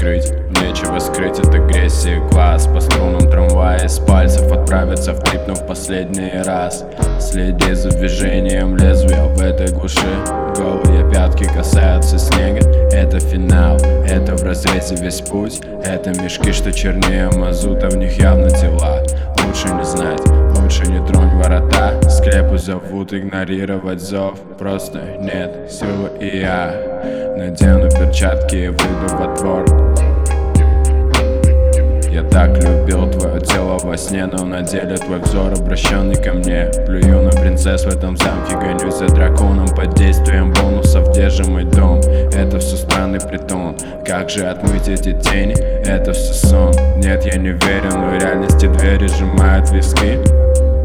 скрыть Нечего скрыть от агрессии глаз По струнам трамвая из пальцев отправиться в трип, но в последний раз. Следи за движением лезвия в этой глуши. Голые пятки касаются снега. Это финал, это в разрезе весь путь. Это мешки, что чернее мазута, в них явно тела. Лучше не знать, лучше не тронь ворота. Склепу зовут игнорировать зов. Просто нет силы и я. Надену перчатки и выйду во двор Я так любил твое тело во сне Но на деле твой взор обращенный ко мне. Плюю на принцесс в этом замке Гонюсь за драконом под действием бонусов Держим мой дом, это все странный притон. Как же отмыть эти тени, это все сон. Нет, я не верю, но в реальности двери сжимают виски.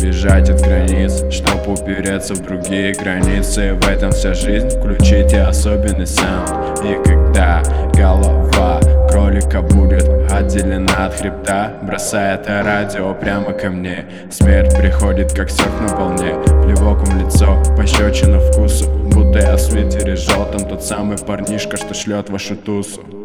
Бежать от границ, чтоб упереться в другие границы. В этом вся жизнь, включите особенный саунд. И когда хребта Бросая это радио прямо ко мне. Смерть приходит как серф на волне. Плевок в лицо, пощечина вкусу. Будто я в свитере желтом Тот самый парнишка, что шлет вашу тусу